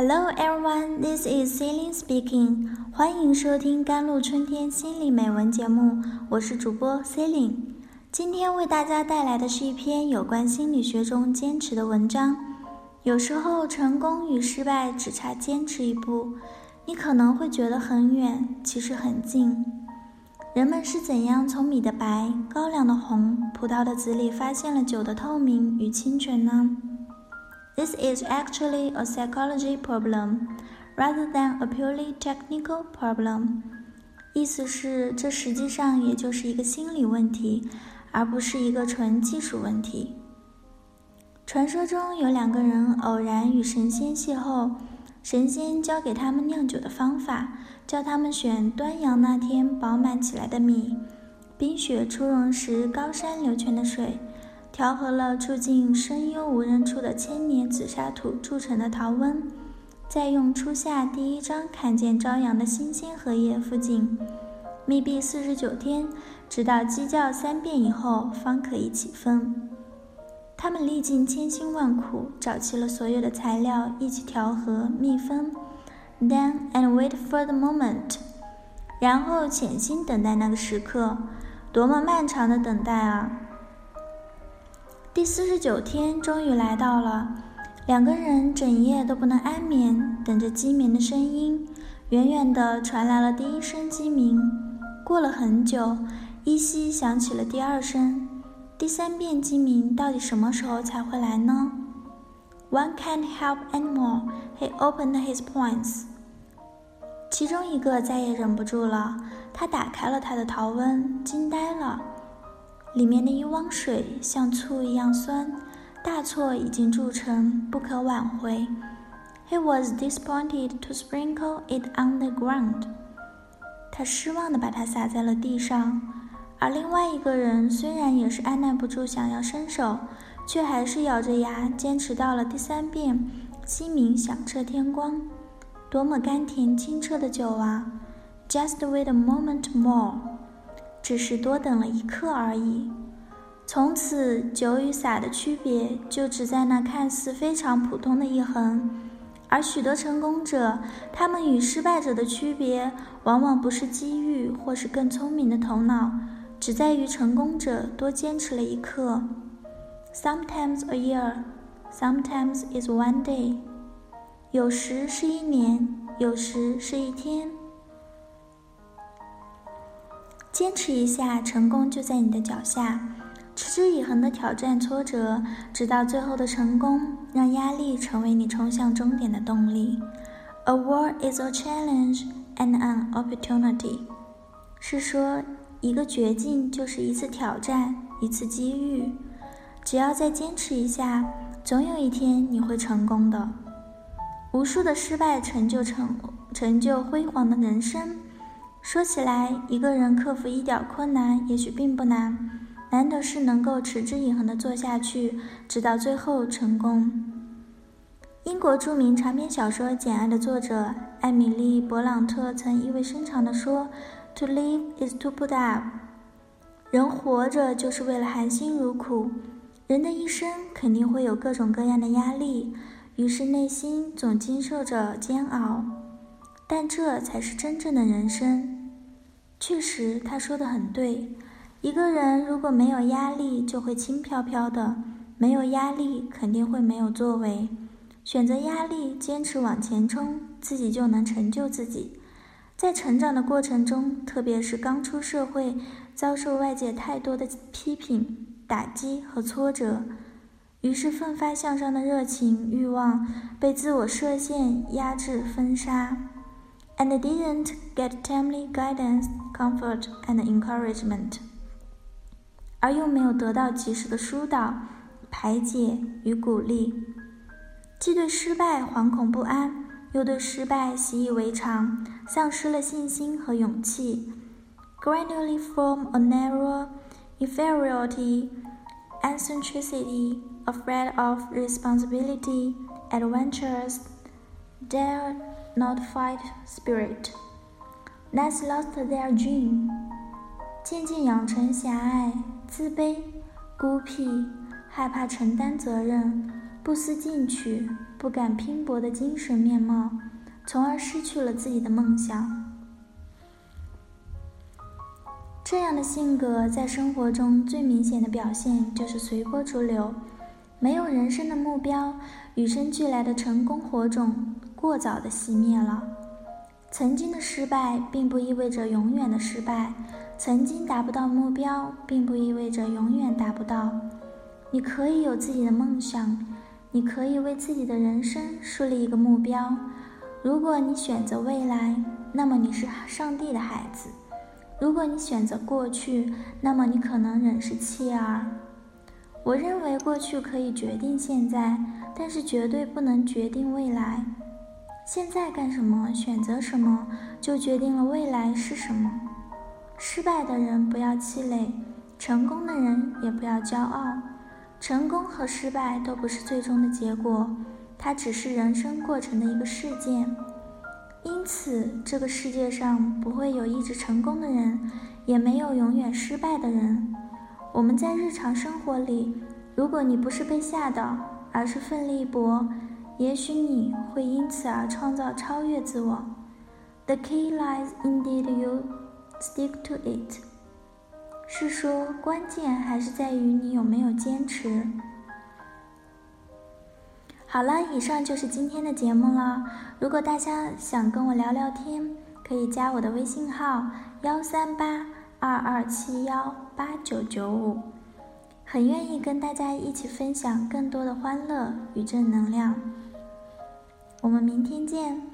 Hello everyone, this is Celine speaking. 欢迎收听《甘露春天心理美文》节目，我是主播 Celine。今天为大家带来的是一篇有关心理学中坚持的文章。有时候，成功与失败只差坚持一步。你可能会觉得很远，其实很近。人们是怎样从米的白、高粱的红、葡萄的紫里发现了酒的透明与清纯呢？This is actually a psychology problem rather than a purely technical problem. 意思是，这实际上也就是一个心理问题，而不是一个纯技术问题。传说中有两个人偶然与神仙邂逅，神仙教给他们酿酒的方法，教他们选端阳那天饱满起来的米，冰雪初融时高山流泉的水。调和了住进深幽无人处的千年紫砂土铸成的陶温，再用初夏第一张看见朝阳的新鲜荷叶附近，密闭四十九天，直到鸡叫三遍以后，方可以起风。他们历尽千辛万苦，找齐了所有的材料，一起调和密封，then and wait for the moment，然后潜心等待那个时刻，多么漫长的等待啊！第四十九天终于来到了，两个人整夜都不能安眠，等着鸡鸣的声音。远远的传来了第一声鸡鸣，过了很久，依稀响起了第二声。第三遍鸡鸣到底什么时候才会来呢？One can't help anymore. He opened his points. 其中一个再也忍不住了，他打开了他的陶温，惊呆了。里面的一汪水像醋一样酸，大错已经铸成，不可挽回。He was disappointed to sprinkle it on the ground。他失望地把它撒在了地上。而另外一个人虽然也是按耐不住想要伸手，却还是咬着牙坚持到了第三遍。鸡鸣响彻天光，多么甘甜清澈的酒啊！Just wait a moment more。只是多等了一刻而已。从此，酒与洒的区别就只在那看似非常普通的一横。而许多成功者，他们与失败者的区别，往往不是机遇，或是更聪明的头脑，只在于成功者多坚持了一刻。Sometimes a year, sometimes is one day。有时是一年，有时是一天。坚持一下，成功就在你的脚下。持之以恒的挑战挫折，直到最后的成功，让压力成为你冲向终点的动力。A war is a challenge and an opportunity，是说一个绝境就是一次挑战，一次机遇。只要再坚持一下，总有一天你会成功的。无数的失败成就成成就辉煌的人生。说起来，一个人克服一点困难也许并不难，难的是能够持之以恒地做下去，直到最后成功。英国著名长篇小说《简爱》的作者艾米丽·勃朗特曾意味深长地说：“To live is to put up。”人活着就是为了含辛茹苦，人的一生肯定会有各种各样的压力，于是内心总经受着煎熬。但这才是真正的人生。确实，他说的很对。一个人如果没有压力，就会轻飘飘的；没有压力，肯定会没有作为。选择压力，坚持往前冲，自己就能成就自己。在成长的过程中，特别是刚出社会，遭受外界太多的批评、打击和挫折，于是奋发向上的热情、欲望被自我设限、压制、封杀。and didn't get timely guidance, comfort, and encouragement，而又没有得到及时的疏导、排解与鼓励，既对失败惶恐不安，又对失败习以为常，丧失了信心和勇气，gradually form a narrow inferiority, eccentricity, afraid of responsibility, adventurous, dare not fight spirit. That's lost their dream. 渐渐养成狭隘、自卑、孤僻、害怕承担责任、不思进取、不敢拼搏的精神面貌，从而失去了自己的梦想。这样的性格在生活中最明显的表现就是随波逐流，没有人生的目标，与生俱来的成功火种过早的熄灭了。曾经的失败并不意味着永远的失败，曾经达不到目标并不意味着永远达不到。你可以有自己的梦想，你可以为自己的人生树立一个目标。如果你选择未来，那么你是上帝的孩子。如果你选择过去，那么你可能仍是弃儿。我认为过去可以决定现在，但是绝对不能决定未来。现在干什么，选择什么，就决定了未来是什么。失败的人不要气馁，成功的人也不要骄傲。成功和失败都不是最终的结果，它只是人生过程的一个事件。因此，这个世界上不会有一直成功的人，也没有永远失败的人。我们在日常生活里，如果你不是被吓到，而是奋力一搏，也许你会因此而创造超越自我。The key lies in did you stick to it？是说，关键还是在于你有没有坚持。好了，以上就是今天的节目了。如果大家想跟我聊聊天，可以加我的微信号幺三八二二七幺八九九五，很愿意跟大家一起分享更多的欢乐与正能量。我们明天见。